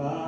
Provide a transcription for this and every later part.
overcome.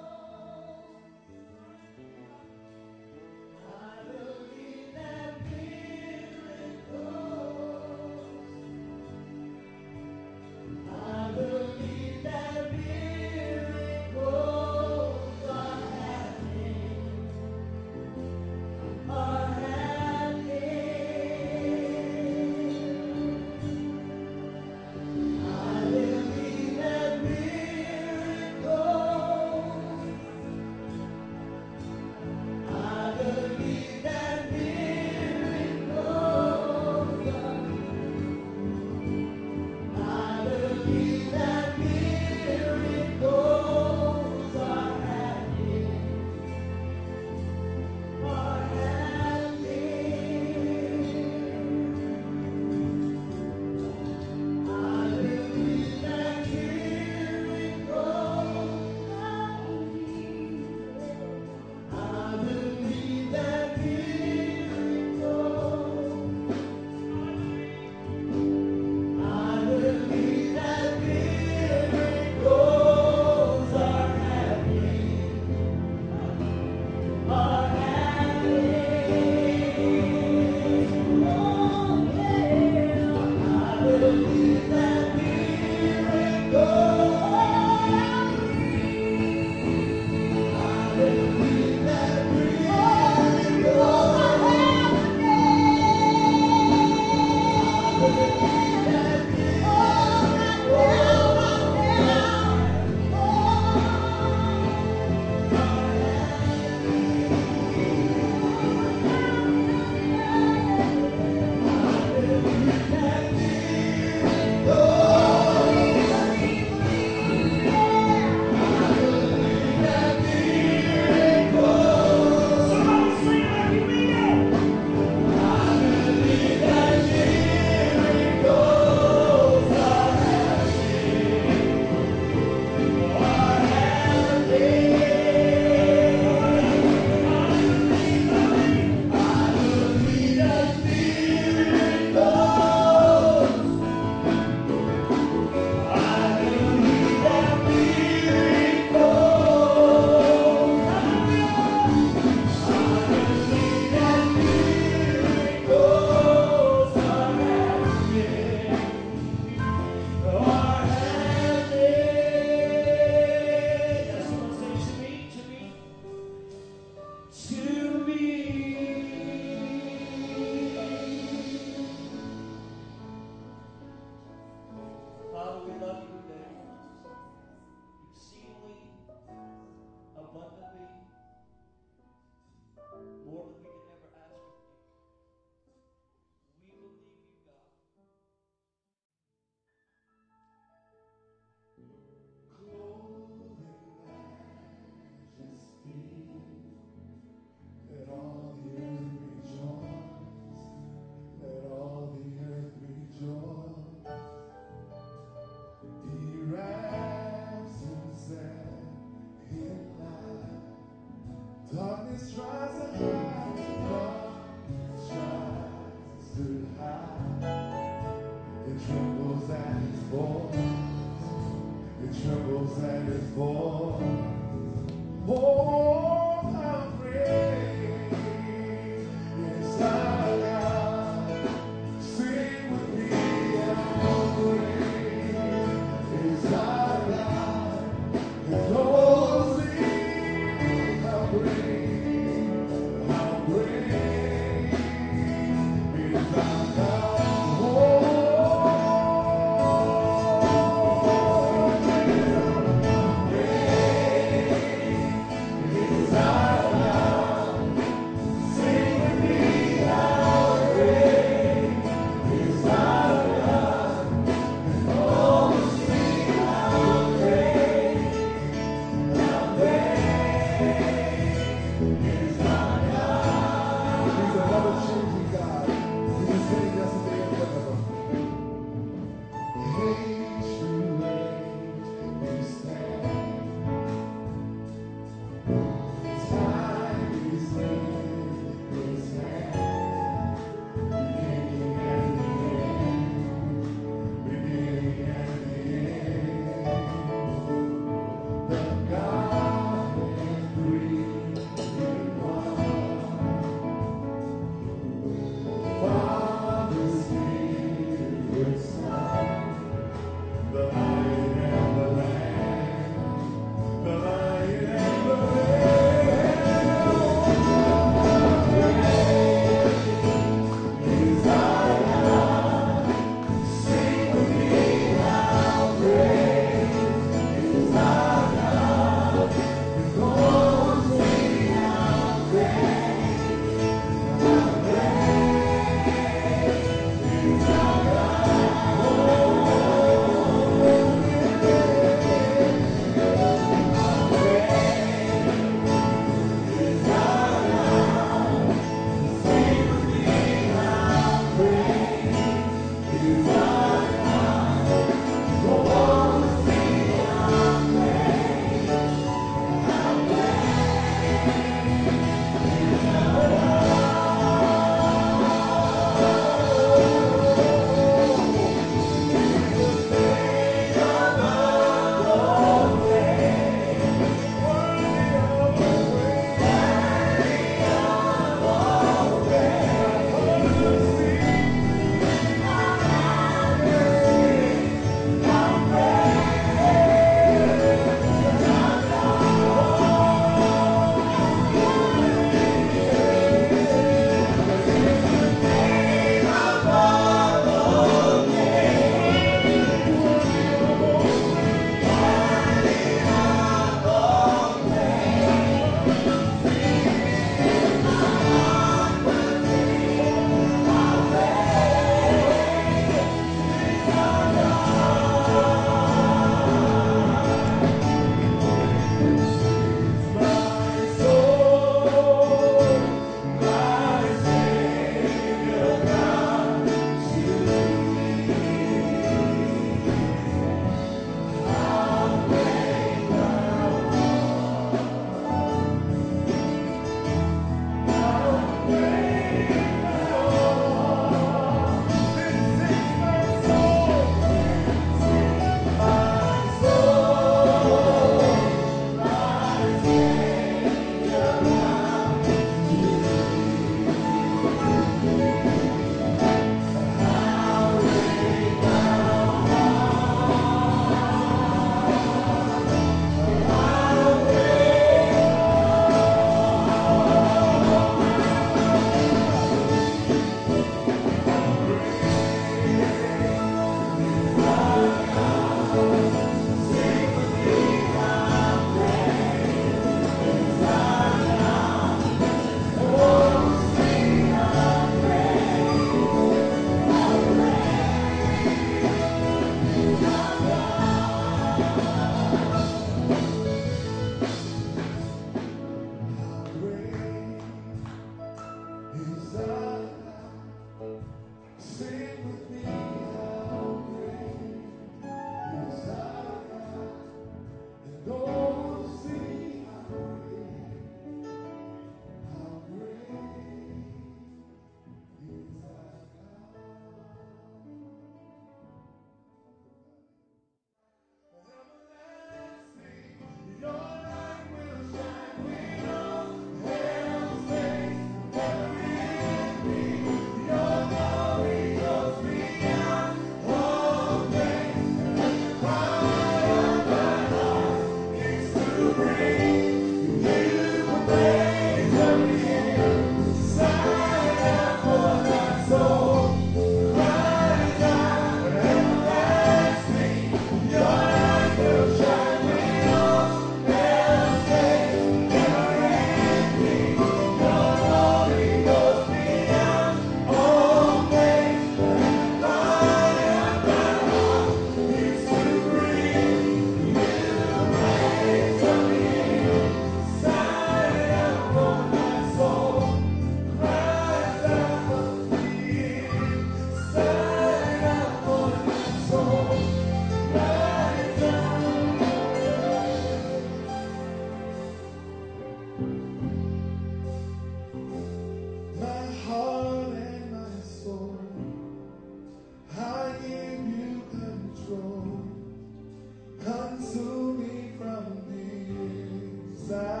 está.